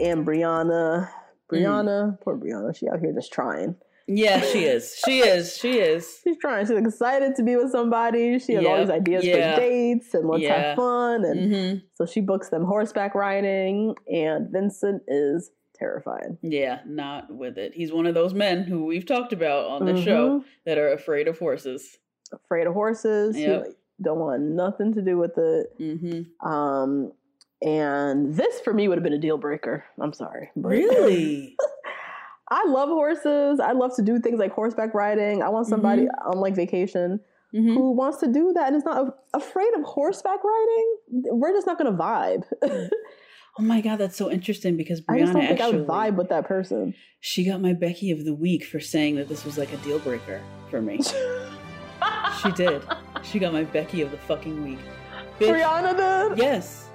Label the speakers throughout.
Speaker 1: And Brianna. Brianna, poor Brianna, she out here just trying.
Speaker 2: Yeah, she is. She is. She is.
Speaker 1: She's trying. She's excited to be with somebody. She has all these ideas
Speaker 2: Yeah.
Speaker 1: for dates and let's
Speaker 2: Yeah.
Speaker 1: have fun. And
Speaker 2: hmm
Speaker 1: so she books them horseback riding, and Vincent is terrified.
Speaker 2: Yeah, not with it. He's one of those men who we've talked about on the show
Speaker 1: Mhm.
Speaker 2: that are afraid of horses.
Speaker 1: Afraid of horses. He, like, don't want nothing to do with it.
Speaker 2: hmm
Speaker 1: Um, and this for me would have been a deal breaker. I'm sorry. but-
Speaker 2: Really?
Speaker 1: I love horses. I love to do things like horseback riding. I want somebody
Speaker 2: Mm-hmm.
Speaker 1: on like vacation
Speaker 2: hmm
Speaker 1: who wants to do that and is not a- afraid of horseback riding. We're just not going to vibe.
Speaker 2: Oh my god, that's so interesting because
Speaker 1: I just
Speaker 2: Brianna
Speaker 1: don't think
Speaker 2: actually
Speaker 1: I would vibe with that person.
Speaker 2: she got my Becky of the week for saying that this was like a deal breaker for me. she did. She got my Becky of the fucking week. Bitch,
Speaker 1: Brianna did.
Speaker 2: Yes.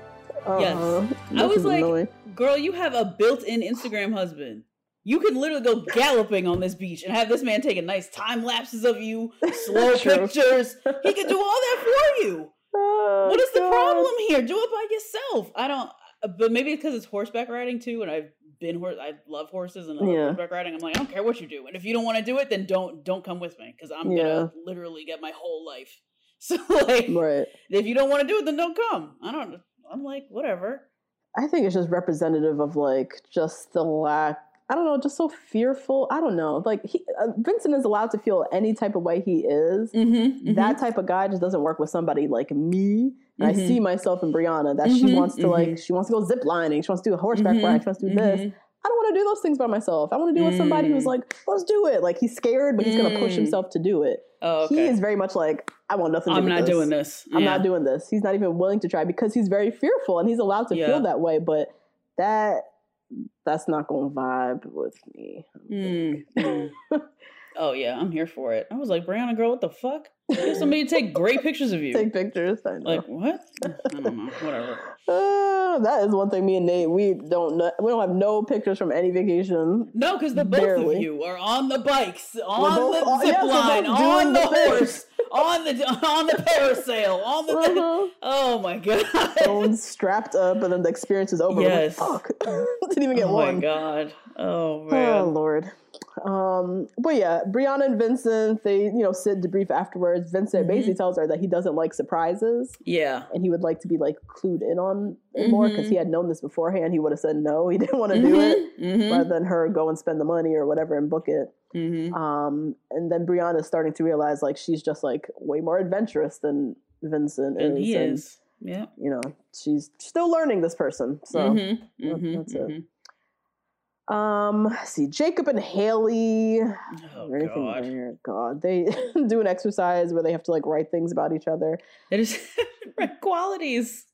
Speaker 2: Yes.
Speaker 1: Uh-huh.
Speaker 2: I was like,
Speaker 1: annoying.
Speaker 2: girl, you have a built-in Instagram husband. You could literally go galloping on this beach and have this man taking nice time lapses of you, slow pictures. He could do all that for you.
Speaker 1: Oh,
Speaker 2: what is the problem here? Do it by yourself. I don't. But maybe it's because it's horseback riding too, and I've been horse. I love horses and I love
Speaker 1: Yeah.
Speaker 2: horseback riding. I'm like, I don't care what you do, and if you don't want to do it, then don't don't come with me because I'm
Speaker 1: Yeah.
Speaker 2: gonna literally get my whole life. So like,
Speaker 1: Right.
Speaker 2: if you don't want to do it, then don't come. I don't. I'm like, whatever.
Speaker 1: I think it's just representative of like just the lack. I don't know, just so fearful. I don't know. Like he, uh, Vincent is allowed to feel any type of way he is.
Speaker 2: Mm-hmm,
Speaker 1: That type of guy just doesn't work with somebody like me. And I
Speaker 2: Mhm.
Speaker 1: see myself in Brianna that she
Speaker 2: Mhm,
Speaker 1: wants to like
Speaker 2: mhm.
Speaker 1: she wants to go zip lining, she wants to do a horseback
Speaker 2: Mhm,
Speaker 1: ride, she wants to do this. I don't want to do those things by myself. I want to do it with somebody who's
Speaker 2: Mm.
Speaker 1: like, let's do it. Like he's scared, but he's gonna push
Speaker 2: Mm.
Speaker 1: himself to do it.
Speaker 2: Oh, okay.
Speaker 1: He is very much like, I want nothing to
Speaker 2: I'm
Speaker 1: do
Speaker 2: not
Speaker 1: this.
Speaker 2: doing this.
Speaker 1: I'm
Speaker 2: Yeah.
Speaker 1: not doing this. He's not even willing to try because he's very fearful and he's allowed to
Speaker 2: Yeah.
Speaker 1: feel that way. But that that's not going to vibe with me.
Speaker 2: Mm, mm. oh yeah, I'm here for it. I was like, Brianna, girl, what the fuck? Get somebody to take great pictures of you.
Speaker 1: Take pictures. I know.
Speaker 2: like what? I don't know. Whatever.
Speaker 1: Uh, that is one thing. Me and Nate, we don't know, we don't have no pictures from any vacation.
Speaker 2: No, because the both
Speaker 1: Barely.
Speaker 2: of you are on the bikes, on
Speaker 1: both-
Speaker 2: the
Speaker 1: oh,
Speaker 2: zip
Speaker 1: yes,
Speaker 2: line, on the
Speaker 1: the
Speaker 2: horse, on the on the parasail, on the.
Speaker 1: Uh-huh.
Speaker 2: Oh my god.
Speaker 1: Phones strapped up, and then the experience is over. We're like,
Speaker 2: Yes.
Speaker 1: Fuck, didn't even get
Speaker 2: oh
Speaker 1: one.
Speaker 2: my god. Oh man. Oh.
Speaker 1: Lord. Um, but yeah, Brianna and Vincent, they you know sit debrief afterwards. Vincent
Speaker 2: Mhm.
Speaker 1: basically tells her that he doesn't like surprises.
Speaker 2: Yeah.
Speaker 1: and he would like to be like clued in on it more because he had known this beforehand. He would have said no, he didn't want to do it,
Speaker 2: Mm-hmm.
Speaker 1: rather than her go and spend the money or whatever and book it.
Speaker 2: hmm
Speaker 1: Um, and then Brianna's starting to realize like she's just like way more adventurous than Vincent
Speaker 2: And
Speaker 1: is,
Speaker 2: he
Speaker 1: and,
Speaker 2: is. Yeah.
Speaker 1: you know she's still learning this person. So.
Speaker 2: Mhm,
Speaker 1: that- that's it. Um, see, Jacob and Haley.
Speaker 2: Oh
Speaker 1: anything
Speaker 2: god.
Speaker 1: there? God, they do an exercise where they have to like write things about each other.
Speaker 2: It is right qualities.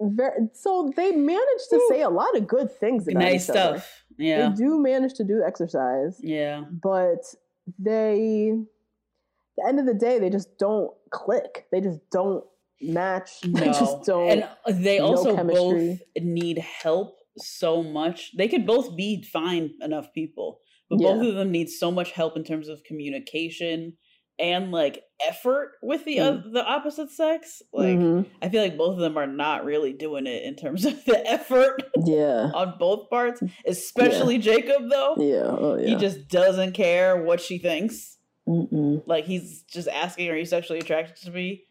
Speaker 1: Very, so they manage to
Speaker 2: Woo.
Speaker 1: say a lot of good things about
Speaker 2: Nice
Speaker 1: each other.
Speaker 2: stuff. Yeah.
Speaker 1: They do manage to do the exercise,
Speaker 2: Yeah.
Speaker 1: but they, at the end of the day, they just don't click. They just don't match. They
Speaker 2: No.
Speaker 1: just don't.
Speaker 2: and they also
Speaker 1: chemistry.
Speaker 2: both need help so much. They could both be fine enough people, but both of them need so much help in terms of communication and like effort with the
Speaker 1: Mm.
Speaker 2: uh, the opposite sex. Like
Speaker 1: Mhm.
Speaker 2: I feel like both of them are not really doing it in terms of the effort
Speaker 1: yeah,
Speaker 2: on both parts. Especially Jacob though.
Speaker 1: yeah, oh yeah.
Speaker 2: He just doesn't care what she thinks.
Speaker 1: Mm-mm.
Speaker 2: Like he's just asking, "Are you sexually attracted to me?"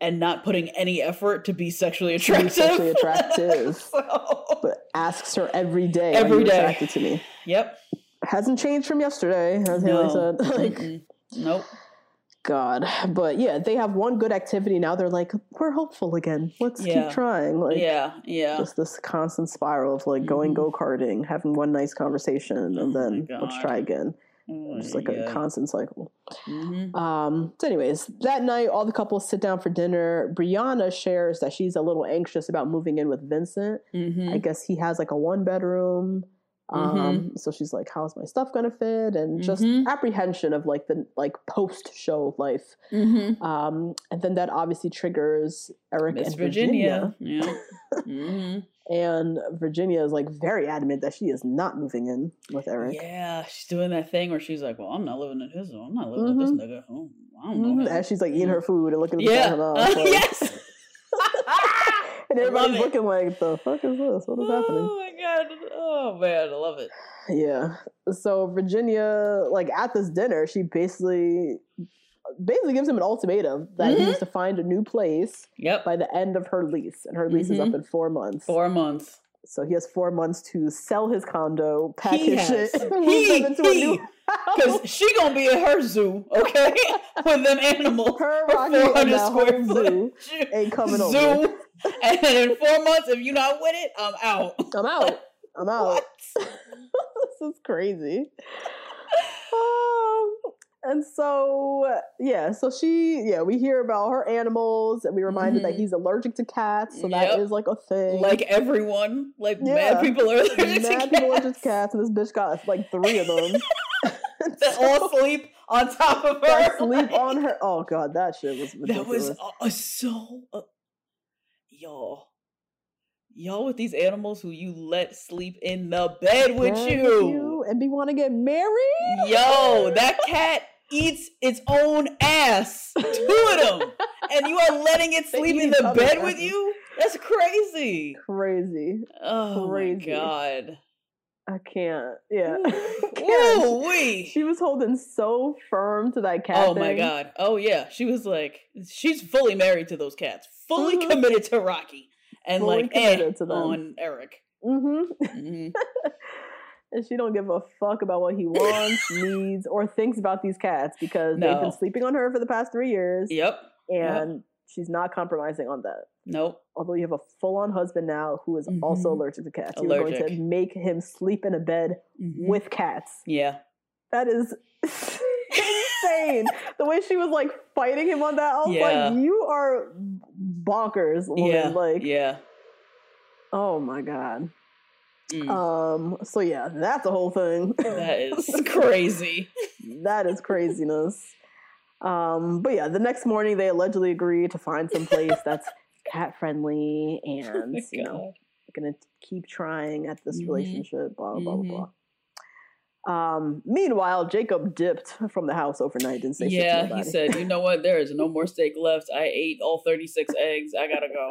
Speaker 2: And not putting any effort to be sexually
Speaker 1: To be
Speaker 2: attractive.
Speaker 1: sexually attractive.
Speaker 2: So-
Speaker 1: but asks her every day.
Speaker 2: Every day.
Speaker 1: attracted to me?
Speaker 2: Yep.
Speaker 1: Hasn't changed from yesterday, as Haley
Speaker 2: No.
Speaker 1: said. like,
Speaker 2: Mm-mm. Nope.
Speaker 1: God, but yeah, they have one good activity now. They're like, we're hopeful again. Let's
Speaker 2: Yeah.
Speaker 1: keep trying. Like,
Speaker 2: yeah. Yeah.
Speaker 1: just this constant spiral of like going
Speaker 2: Mhm.
Speaker 1: go karting, having one nice conversation, and
Speaker 2: Oh
Speaker 1: then let's try again. Just like a constant cycle.
Speaker 2: Mhm.
Speaker 1: Um, so, anyways, that night, all the couples sit down for dinner. Brianna shares that she's a little anxious about moving in with Vincent.
Speaker 2: Mhm.
Speaker 1: I guess he has like a one bedroom. Um,
Speaker 2: Mm-hmm.
Speaker 1: so she's like, "How's my stuff gonna fit?" And just
Speaker 2: Mhm.
Speaker 1: apprehension of like the like post show life.
Speaker 2: Mhm.
Speaker 1: Um, and then that obviously triggers Eric
Speaker 2: Miss
Speaker 1: and
Speaker 2: Virginia.
Speaker 1: Virginia.
Speaker 2: Yeah. Mhm.
Speaker 1: And Virginia is like very adamant that she is not moving in with Eric.
Speaker 2: Yeah, she's doing that thing where she's like, "Well, I'm not living in his. home. I'm not living with this nigga. Oh, I don't know."
Speaker 1: Mhm.
Speaker 2: him."
Speaker 1: As she's like eating her food and looking at the
Speaker 2: yeah.
Speaker 1: side of her mouth, like-
Speaker 2: yes.
Speaker 1: and everybody's looking like, "The fuck is this? What is happening?"
Speaker 2: Oh my god! Oh man, I love it.
Speaker 1: Yeah. So Virginia, like at this dinner, she basically basically gives him an ultimatum that he
Speaker 2: Mhm.
Speaker 1: needs to find a new place
Speaker 2: Yep.
Speaker 1: by the end of her lease, and her lease is up in four months.
Speaker 2: Four months.
Speaker 1: So he has four months to sell his condo, pack
Speaker 2: He
Speaker 1: his
Speaker 2: has.
Speaker 1: shit,
Speaker 2: He-
Speaker 1: them into a
Speaker 2: he.
Speaker 1: new
Speaker 2: Because she gonna be in her zoo, okay, with them animals.
Speaker 1: Her,
Speaker 2: Her 400 square foot
Speaker 1: zoo ain't coming over.
Speaker 2: zoo. And in four months, if you're not with it, I'm out.
Speaker 1: I'm out. I'm out. This is crazy. Um, and so yeah, so she yeah, we hear about her animals and we reminded that
Speaker 2: Mhm.
Speaker 1: he's allergic to cats, so that
Speaker 2: Yep.
Speaker 1: is like a thing.
Speaker 2: Like everyone, like
Speaker 1: Yeah.
Speaker 2: mad people are allergic to
Speaker 1: mad people allergic
Speaker 2: cats.
Speaker 1: to cats, and this bitch got like three of them.
Speaker 2: that all sleep on top of her.
Speaker 1: that sleep
Speaker 2: like-
Speaker 1: on her. Oh god, that shit was
Speaker 2: That was uh, so. Uh, y'all. Y'all with these animals who you let sleep in the bed with
Speaker 1: Bed
Speaker 2: you.
Speaker 1: and be want to get married.
Speaker 2: Yo, that cat eats its own ass. Two of them. And you are letting it sleep in the bed with you? That's crazy.
Speaker 1: crazy.
Speaker 2: Oh
Speaker 1: Crazy.
Speaker 2: my god.
Speaker 1: I can't. Yeah.
Speaker 2: Ooh, wee.
Speaker 1: She was holding so firm to that cat.
Speaker 2: Oh my god. Oh yeah. She was like she's fully married to those cats. Fully
Speaker 1: Mhm.
Speaker 2: committed to Rocky. And
Speaker 1: Fully
Speaker 2: like eh, on Eric.
Speaker 1: Mm-hmm.
Speaker 2: Mhm.
Speaker 1: And she don't give a fuck about what he wants, needs, or thinks about these cats because they've been sleeping on her for the past three years,
Speaker 2: Yep.
Speaker 1: and she's not compromising on that.
Speaker 2: Nope.
Speaker 1: Although you have a full-on husband now who is also
Speaker 2: Mhm.
Speaker 1: allergic to cats, you're going to make him sleep in a bed
Speaker 2: Mhm.
Speaker 1: with cats.
Speaker 2: Yeah.
Speaker 1: That is insane. the way she was like fighting him on that, I was
Speaker 2: Yeah.
Speaker 1: like, "You are bonkers, woman!"
Speaker 2: Yeah.
Speaker 1: Like,
Speaker 2: yeah.
Speaker 1: oh my god.
Speaker 2: Mm.
Speaker 1: Um. So yeah, that's a whole thing.
Speaker 2: that is crazy.
Speaker 1: that is craziness. Um. But yeah, the next morning they allegedly agree to find some place that's cat friendly and
Speaker 2: Oh
Speaker 1: you know gonna keep trying at this
Speaker 2: Mhm.
Speaker 1: relationship. Blah blah
Speaker 2: Mhm.
Speaker 1: blah blah. Um. Meanwhile, Jacob dipped from the house overnight. Didn't say
Speaker 2: Yeah, he said, you know what? There is no more steak left. I ate all 36 eggs. I gotta go.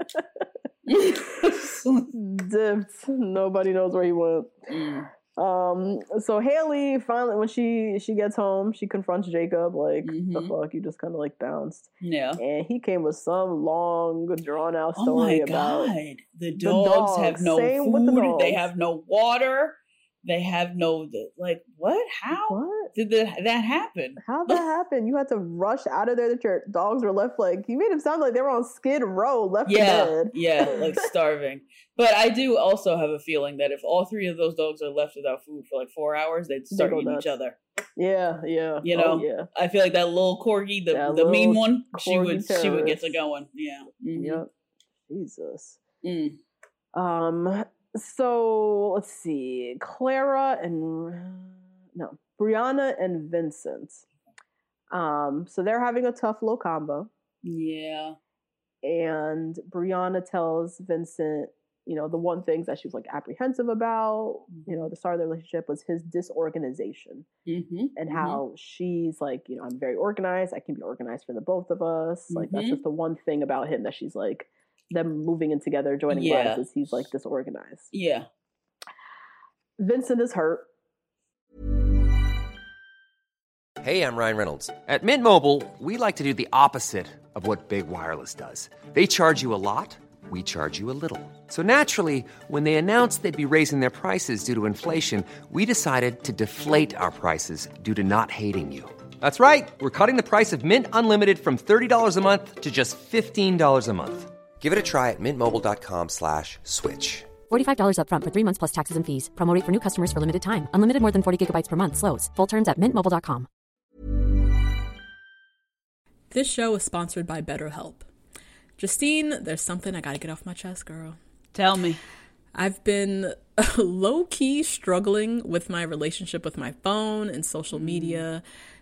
Speaker 1: dipped. Nobody knows where he went.
Speaker 2: Mm.
Speaker 1: Um, so Haley finally, when she she gets home, she confronts Jacob like, "The
Speaker 2: Mhm.
Speaker 1: fuck, you just kind of like bounced."
Speaker 2: Yeah.
Speaker 1: And he came with some long, drawn out
Speaker 2: Oh
Speaker 1: story
Speaker 2: my
Speaker 1: about
Speaker 2: god. The dogs, have
Speaker 1: dogs.
Speaker 2: no
Speaker 1: Same
Speaker 2: food.
Speaker 1: the
Speaker 2: They have no water. They have no like what? How
Speaker 1: what?
Speaker 2: did that that happen?
Speaker 1: How'd that happen? You had to rush out of there that your dogs were left like you made them sound like they were on Skid Row, left
Speaker 2: Yeah,
Speaker 1: dead.
Speaker 2: yeah, like starving. But I do also have a feeling that if all three of those dogs are left without food for like four hours, they'd start eating
Speaker 1: nuts.
Speaker 2: each other.
Speaker 1: Yeah, yeah.
Speaker 2: You
Speaker 1: Oh,
Speaker 2: know?
Speaker 1: yeah.
Speaker 2: I feel like that little corgi, the
Speaker 1: That
Speaker 2: the mean one, she would
Speaker 1: corgi
Speaker 2: she would get to going. Yeah. Mhm.
Speaker 1: Yep. Jesus.
Speaker 2: Mm.
Speaker 1: Um. So let's see, Clara and no, Brianna and Vincent. Um. So they're having a tough little combo,
Speaker 2: Yeah.
Speaker 1: and Brianna tells Vincent, you know, the one things that she was like apprehensive about, you know, the start of the relationship was his disorganization
Speaker 2: Mm-hmm.
Speaker 1: and how she's like, you know, I'm very organized. I can be organized for the both of us. Like that's
Speaker 2: Mhm.
Speaker 1: just the one thing about him that she's like, them moving in together, joining
Speaker 2: Yeah.
Speaker 1: lives, is he's like disorganized.
Speaker 2: Yeah.
Speaker 1: Vincent is hurt.
Speaker 3: Hey, I'm Ryan Reynolds. At Mint Mobile, we like to do the opposite of what Big Wireless does. They charge you a lot, we charge you a little. So naturally, when they announced they'd be raising their prices due to inflation, we decided to deflate our prices due to not hating you. That's right. We're cutting the price of Mint Unlimited from $30 a month to just $15 a month. Give it a try at mintmobile.com slash switch.
Speaker 4: $45 upfront for three months plus taxes and fees. Promo for new customers for limited time. Unlimited more than 40 gigabytes per month. Slows. Full terms at mintmobile.com.
Speaker 5: This show is sponsored by BetterHelp. Justine, there's something I gotta get off my chest, girl.
Speaker 2: Tell me.
Speaker 5: I've been low key struggling with my relationship with my phone and social media.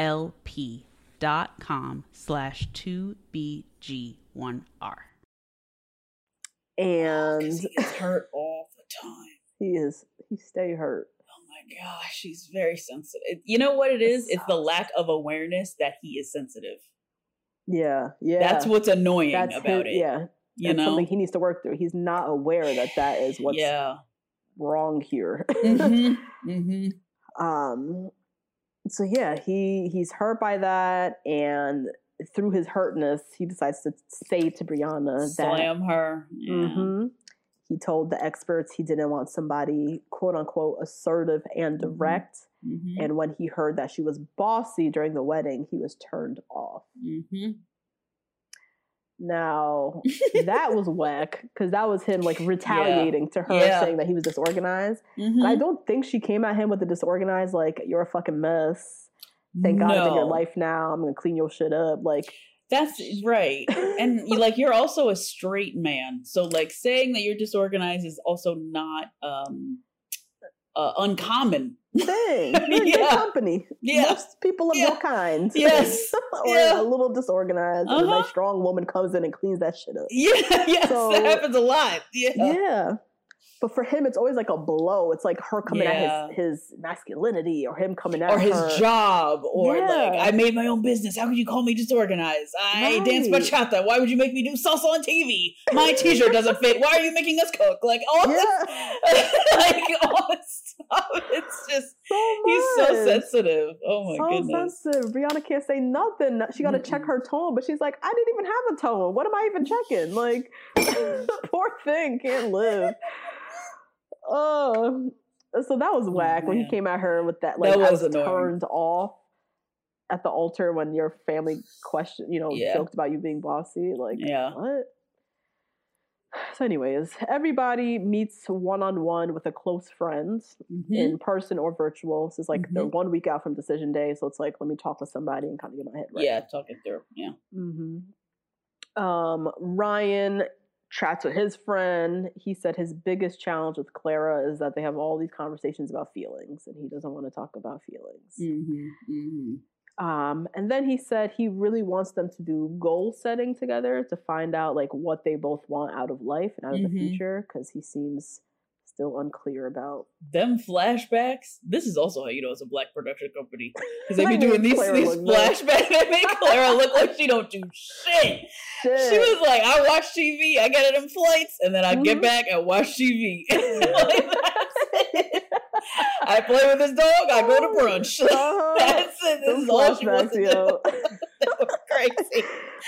Speaker 2: lp dot com slash 2bg1r
Speaker 1: And
Speaker 2: he gets hurt all the time.
Speaker 1: He is. He stay hurt.
Speaker 2: oh my gosh he's very sensitive. You know what it is? It's the lack of awareness that he is sensitive.
Speaker 1: Yeah, yeah.
Speaker 2: that's what's annoying
Speaker 1: That's
Speaker 2: about
Speaker 1: his-
Speaker 2: it
Speaker 1: Yeah,
Speaker 2: you
Speaker 1: that's
Speaker 2: know?
Speaker 1: something he needs to work through. He's not aware that that is what's
Speaker 2: yeah.
Speaker 1: wrong here.
Speaker 2: hmm hmm
Speaker 1: um so yeah he he's hurt by that and through his hurtness he decides to say to brianna that
Speaker 2: slam her yeah.
Speaker 1: Mhm. he told the experts he didn't want somebody quote unquote assertive and
Speaker 2: Mhm.
Speaker 1: direct
Speaker 2: Mhm.
Speaker 1: and when he heard that she was bossy during the wedding he was turned off
Speaker 2: Mhm.
Speaker 1: Now that was whack because that was him like retaliating to her
Speaker 2: Yeah.
Speaker 1: saying that he was disorganized
Speaker 2: Mhm.
Speaker 1: I don't think she came at him with the disorganized, like, you're a fucking mess. Thank God I'm in your life now. I'm gonna clean your shit up. Like,
Speaker 2: That's right. And like you're also a straight man. So like saying that you're disorganized is also not um uh, uncommon.
Speaker 1: thing. you're in good
Speaker 2: Yeah.
Speaker 1: company.
Speaker 2: Yeah.
Speaker 1: Most people of
Speaker 2: Yeah.
Speaker 1: your kind.
Speaker 2: Yes.
Speaker 1: or
Speaker 2: Yeah.
Speaker 1: a little disorganized. And a
Speaker 2: Uh-huh.
Speaker 1: nice strong woman comes in and cleans that shit up.
Speaker 2: Yeah, yes,
Speaker 1: So-
Speaker 2: that happens a lot. Yeah.
Speaker 1: Yeah. But for him, it's always like a blow. It's like her coming
Speaker 2: Yeah.
Speaker 1: at his, his masculinity or him coming at her.
Speaker 2: Or his
Speaker 1: her.
Speaker 2: job, or like I made my own business. How could you call me disorganized? I dance
Speaker 1: Right.
Speaker 2: bachata. Why would you make me do salsa on TV? My T-shirt doesn't fit. Why are you making us cook? Like all this, like all this stuff. It's just
Speaker 1: So
Speaker 2: he's so sensitive. Oh my goodness.
Speaker 1: so
Speaker 2: goodness.
Speaker 1: sensitive. Brianna can't say nothing. She got to check
Speaker 2: Mm-mm.
Speaker 1: her tone, but she's like, I didn't even have a tone. What am I even checking? Like, poor thing can't live. Oh, so that was whack when he came at her with that. Like,
Speaker 2: That
Speaker 1: I
Speaker 2: was
Speaker 1: turned off at the altar when your family question, you know,
Speaker 2: Yeah.
Speaker 1: joked about you being bossy. Like,
Speaker 2: Yeah.
Speaker 1: what? So, anyways, everybody meets one on one with a close friend
Speaker 2: Mhm.
Speaker 1: in person or virtual. This is like they're
Speaker 2: Mhm.
Speaker 1: one week out from decision day, so it's like let me talk with somebody and kind of get my head right.
Speaker 2: Yeah, talking through. Yeah.
Speaker 1: hmm Um, Ryan chats with his friend. He said his biggest challenge with Clara is that they have all these conversations about feelings, and he doesn't want to talk about feelings.
Speaker 2: Mm-hmm. Mm-hmm.
Speaker 1: Um, and then he said he really wants them to do goal setting together to find out like what they both want out of life and out of
Speaker 2: Mhm.
Speaker 1: the future because he seems still unclear about.
Speaker 2: Them flashbacks. This is also how you know it's a black production company because they be doing these
Speaker 1: Clara
Speaker 2: these flashbacks. They make Clara look like she don't do shit. She was like, I watch TV, I get it in flights, and then I get
Speaker 1: Mhm.
Speaker 2: back and watch TV. Like. I play with this dog. I go to brunch.
Speaker 1: Uh-huh.
Speaker 2: That's it. This
Speaker 1: Them
Speaker 2: is all she wants to do. Crazy.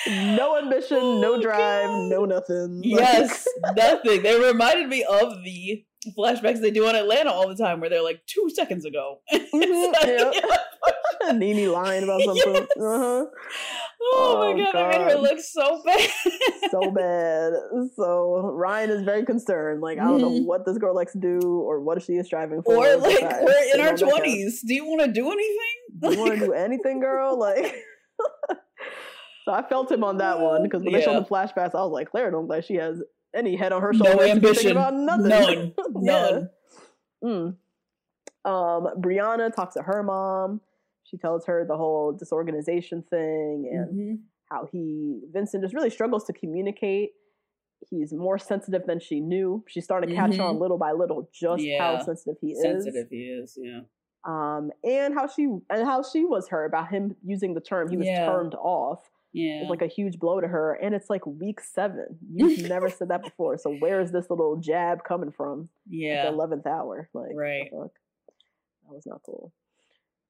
Speaker 1: No ambition, no
Speaker 2: Oh,
Speaker 1: drive,
Speaker 2: God.
Speaker 1: no nothing. Like-
Speaker 2: Yes, nothing. They reminded me of the flashbacks they do on Atlanta all the time, where they're like two seconds ago.
Speaker 1: Mhm,
Speaker 2: It's like,
Speaker 1: yeah. Nene lying about something.
Speaker 2: Yes.
Speaker 1: Uh-huh.
Speaker 2: Oh, my
Speaker 1: Oh,
Speaker 2: god, they made her
Speaker 1: God.
Speaker 2: look so bad.
Speaker 1: So bad. So Ryan is very concerned. Like, I don't know
Speaker 2: Mhm.
Speaker 1: what this girl likes to do or what she is striving for.
Speaker 2: or like
Speaker 1: besides
Speaker 2: we're in our
Speaker 1: on that couch.
Speaker 2: twenties. Do you want to do anything?
Speaker 1: Do you want to do anything, girl? Like, so I felt him on that one because when they showed the flashbacks, I was like, Claire don't like she has any head on her
Speaker 2: No
Speaker 1: shoulders. thinking
Speaker 2: ambition.
Speaker 1: About nothing.
Speaker 2: None.
Speaker 1: Yeah.
Speaker 2: None.
Speaker 1: Mm. Um, Brianna talks to her mom. She tells her the whole disorganization thing and
Speaker 2: Mhm.
Speaker 1: how he Vincent just really struggles to communicate. He's more sensitive than she knew. She's starting to catch on
Speaker 2: Mhm.
Speaker 1: little by little just
Speaker 2: Yeah.
Speaker 1: how sensitive he is.
Speaker 2: Sensitive he is. Yeah.
Speaker 1: Um, and how she and how she was her about him using the term. He was
Speaker 2: Yeah.
Speaker 1: turned off.
Speaker 2: Yeah.
Speaker 1: It's like a huge blow to her. And it's like week seven. You've never said that before. So where is this little jab coming from?
Speaker 2: yeah.
Speaker 1: the eleventh hour. Like,
Speaker 2: Right.
Speaker 1: fuck? That was not cool.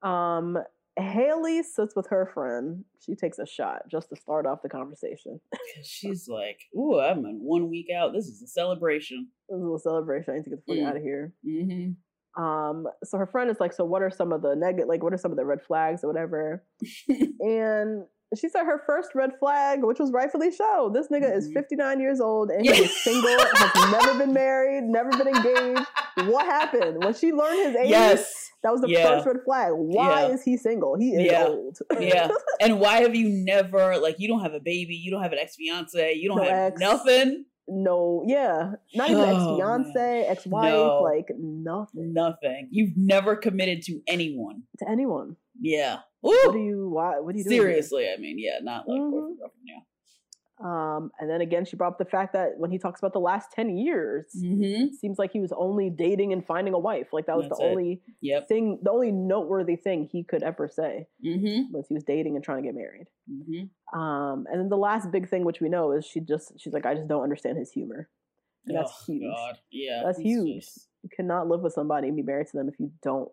Speaker 1: Um, Haley sits with her friend. She takes a shot just to start off the conversation.
Speaker 2: She's like, "Ooh, I'm in one week out. This is a celebration."
Speaker 1: It was a little celebration. I need to get the fuck
Speaker 2: Mm.
Speaker 1: out of here.
Speaker 2: Mm-hmm.
Speaker 1: Um, so her friend is like, so what are some of the negative, like, what are some of the red flags or whatever? and she said her first red flag, which was rightfully so. This nigga is
Speaker 2: Mhm.
Speaker 1: 59 years old and
Speaker 2: Yeah.
Speaker 1: he is single, has never been married, never been engaged. What happened? When she learned his age,
Speaker 2: yes.
Speaker 1: that was the
Speaker 2: Yeah.
Speaker 1: first red flag. Why
Speaker 2: Yeah.
Speaker 1: is he single? He is
Speaker 2: Yeah.
Speaker 1: old.
Speaker 2: Yeah. And why have you never like you don't have a baby, you don't have an ex fiance, you don't
Speaker 1: No
Speaker 2: have
Speaker 1: ex.
Speaker 2: nothing,
Speaker 1: no, yeah. Not even ex
Speaker 2: Oh,
Speaker 1: fiance, ex wife,
Speaker 2: No.
Speaker 1: like nothing
Speaker 2: nothing. You've never committed to anyone.
Speaker 1: to anyone.
Speaker 2: Yeah.
Speaker 1: What do you, why, what do you here?
Speaker 2: Seriously, I mean, yeah, not like
Speaker 1: Mhm.
Speaker 2: girlfriend. Yeah.
Speaker 1: Um, and then again, she brought up the fact that when he talks about the last 10 years,
Speaker 2: Mm-hmm.
Speaker 1: it seems like he was only dating and finding a wife. Like that was
Speaker 2: That's
Speaker 1: the
Speaker 2: it.
Speaker 1: only
Speaker 2: Yep.
Speaker 1: thing, the only noteworthy thing he could ever say
Speaker 2: Mm-hmm.
Speaker 1: was he was dating and trying to get married.
Speaker 2: Mm-hmm.
Speaker 1: Um, and then the last big thing, which we know, is she just, she's like, I just don't understand his humor. And that's
Speaker 2: oh,
Speaker 1: huge.
Speaker 2: God. Yeah.
Speaker 1: That's huge.
Speaker 2: just-
Speaker 1: You cannot live with somebody and be married to them if you don't.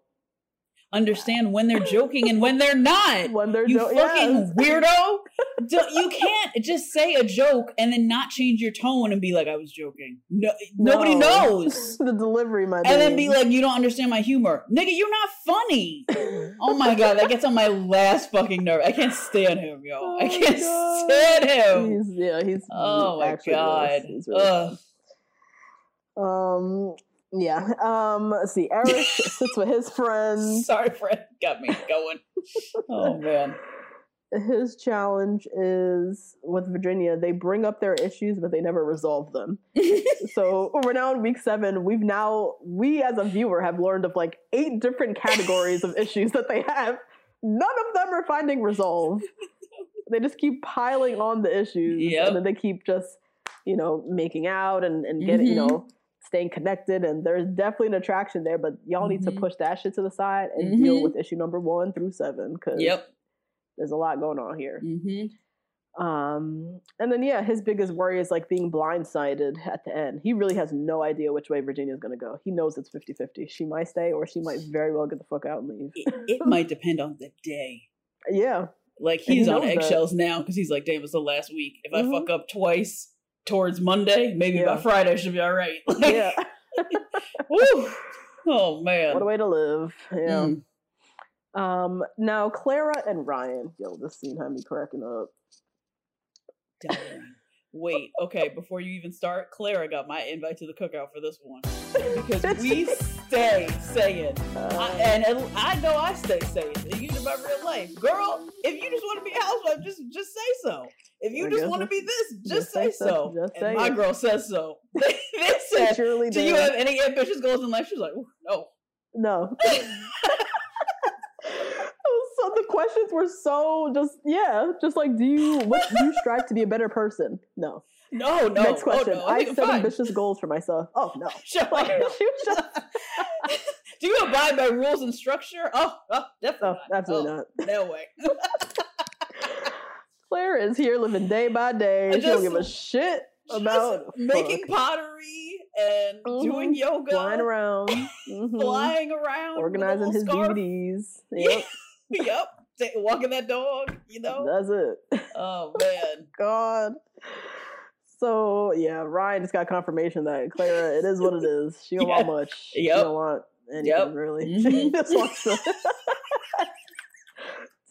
Speaker 2: Understand when they're joking and when they're not.
Speaker 1: When they're
Speaker 2: you
Speaker 1: jo-
Speaker 2: fucking
Speaker 1: yes.
Speaker 2: weirdo. You can't just say a joke and then not change your tone and be like, I was joking. No, nobody knows.
Speaker 1: the delivery, my
Speaker 2: and then be like, you don't understand my humor. Nigga, you're not funny. Oh my god, that gets on my last fucking nerve. I can't stand him, yo.
Speaker 1: Oh
Speaker 2: I can't
Speaker 1: God.
Speaker 2: stand him.
Speaker 1: He's yeah, he's
Speaker 2: Oh my god.
Speaker 1: He's really. Um yeah. Um let's see. Eric sits with his friends.
Speaker 2: Sorry, Fred. Got me going. Oh man.
Speaker 1: His challenge is with Virginia, they bring up their issues, but they never resolve them. so we're now in week seven. We've now we as a viewer have learned of like eight different categories of issues that they have. None of them are finding resolve. They just keep piling on the issues,
Speaker 2: Yep.
Speaker 1: and then they keep just, you know, making out and and getting, you
Speaker 2: Mhm.
Speaker 1: know, staying connected. And there's definitely an attraction there, but y'all need to
Speaker 2: Mhm.
Speaker 1: push that shit to the side and deal
Speaker 2: Mhm.
Speaker 1: with issue number one through seven because
Speaker 2: Yep.
Speaker 1: there's a lot going on here.
Speaker 2: Mm-hmm.
Speaker 1: Um, and then yeah, his biggest worry is like being blindsided at the end. He really has no idea which way Virginia's gonna go. He knows it's 50-50. She might stay or she might very well get the fuck out and leave.
Speaker 2: It, it might depend on the day.
Speaker 1: Yeah.
Speaker 2: Like
Speaker 1: And he
Speaker 2: he's on eggshells now because he's like, damn, it's the last week. If I
Speaker 1: Mhm.
Speaker 2: fuck up twice towards Monday, maybe by Friday I should be all right. Like,
Speaker 1: Yeah.
Speaker 2: woo. Oh man.
Speaker 1: what a way to live. Yeah.
Speaker 2: Mm.
Speaker 1: Um now Clara and Ryan. Yo, this scene had me cracking up.
Speaker 2: Wait, okay, before you even start, Clara got my invite to the cookout for this one. Because we stay saying, I,
Speaker 1: Uh,
Speaker 2: and and I know I stay saying, it, my real life, girl, if you just want to be a housewife, just just say so. If you
Speaker 1: I
Speaker 2: just want to be this, just,
Speaker 1: just
Speaker 2: say
Speaker 1: say so. Just
Speaker 2: and
Speaker 1: say
Speaker 2: my
Speaker 1: it.
Speaker 2: girl says so. they said, "Do you have any ambitious goals in life?" She's like, "No."
Speaker 1: No. Oh, so the questions were so just yeah, just like do you what do you strive to be a better person? No.
Speaker 2: No, no.
Speaker 1: Next question.
Speaker 2: Oh, no.
Speaker 1: I
Speaker 2: I'm
Speaker 1: set
Speaker 2: fine.
Speaker 1: ambitious goals for myself. Oh no. Like,
Speaker 2: up.
Speaker 1: She just
Speaker 2: Do you abide by rules and structure? Oh, oh definitely
Speaker 1: Oh,
Speaker 2: not.
Speaker 1: absolutely
Speaker 2: Oh,
Speaker 1: not.
Speaker 2: No way.
Speaker 1: Claire is here living day by day.
Speaker 2: I
Speaker 1: She don't give a
Speaker 2: just-
Speaker 1: shit about
Speaker 2: making
Speaker 1: fuck.
Speaker 2: pottery and
Speaker 1: Mhm.
Speaker 2: doing yoga,
Speaker 1: flying around, mhm,
Speaker 2: flying around,
Speaker 1: organizing his
Speaker 2: scarf.
Speaker 1: DVDs. Yep,
Speaker 2: yep. Walking that dog, you know.
Speaker 1: that's it.
Speaker 2: Oh man.
Speaker 1: God. So yeah, Ryan just got confirmation that Clara, it is what it is. She don't
Speaker 2: Yeah.
Speaker 1: want much. She
Speaker 2: Yep.
Speaker 1: don't want anything
Speaker 2: Yep.
Speaker 1: really. She
Speaker 2: Mhm.
Speaker 1: just wants to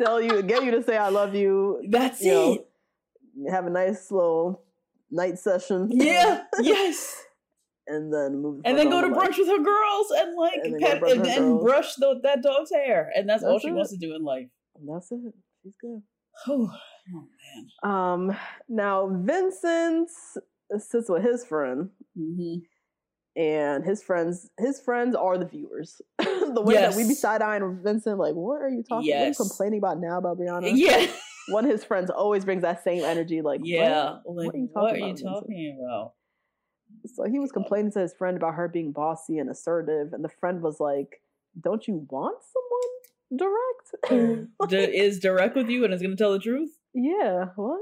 Speaker 1: tell you, get you to say I love you.
Speaker 2: That's
Speaker 1: You know,
Speaker 2: it.
Speaker 1: Have a nice little night session.
Speaker 2: Yeah. yes.
Speaker 1: and then move.
Speaker 2: And then go to
Speaker 1: life.
Speaker 2: brunch with her girls and like
Speaker 1: And
Speaker 2: pet and, and brush the, that dog's hair, and that's, all
Speaker 1: That's
Speaker 2: she
Speaker 1: it.
Speaker 2: wants to do in life.
Speaker 1: And That's it. She's good.
Speaker 2: Oh, man.
Speaker 1: Um. Now Vincent sits with his friend.
Speaker 2: hmm
Speaker 1: and his friends his friends are the viewers the way that we be side-eyeing Vincent like what are you talking what are you complaining about now about Brianna
Speaker 2: Yeah.
Speaker 1: one of his friends always brings that same energy like
Speaker 2: Yeah.
Speaker 1: what,
Speaker 2: Like,
Speaker 1: what are you talking
Speaker 2: are
Speaker 1: about
Speaker 2: talking about?
Speaker 1: so he was complaining to his friend about her being bossy and assertive and the friend was like don't you want someone direct
Speaker 2: D- is direct with you and is going to tell the truth?
Speaker 1: yeah what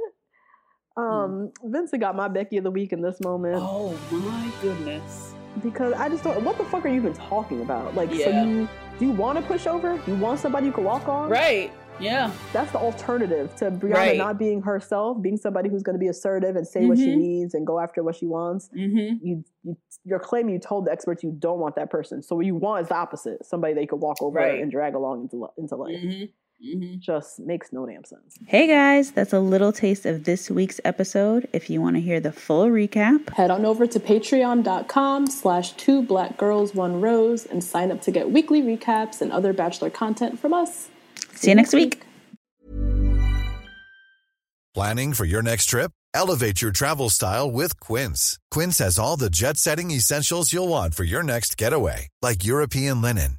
Speaker 1: um Vincent got my Becky of the week in this moment
Speaker 2: Oh my goodness.
Speaker 1: Because I just don't. What the fuck are you even talking about? Like, so you do you want to push over? You want somebody you can walk on?
Speaker 2: Right. Yeah.
Speaker 1: That's the alternative to Brianna
Speaker 2: Right.
Speaker 1: not being herself, being somebody who's going to be assertive and say what she
Speaker 2: Mhm.
Speaker 1: needs and go after what she wants.
Speaker 2: Mm-hmm.
Speaker 1: You, you you're claiming you told the experts you don't want that person. So what you want is the opposite: somebody they could walk over
Speaker 2: Right.
Speaker 1: and drag along into into life.
Speaker 2: Mm-hmm. Mm-hmm.
Speaker 1: Just makes no damn sense.
Speaker 6: Hey guys, that's a little taste of this week's episode. If you want to hear the full recap,
Speaker 7: Head on over to patreon.com slash two black girls one rose and sign up to get weekly recaps and other bachelor content from us.
Speaker 6: see you next week.
Speaker 8: Planning for your next trip? Elevate your travel style with Quince. Quince has all the jet setting essentials you'll want for your next getaway, like European linen,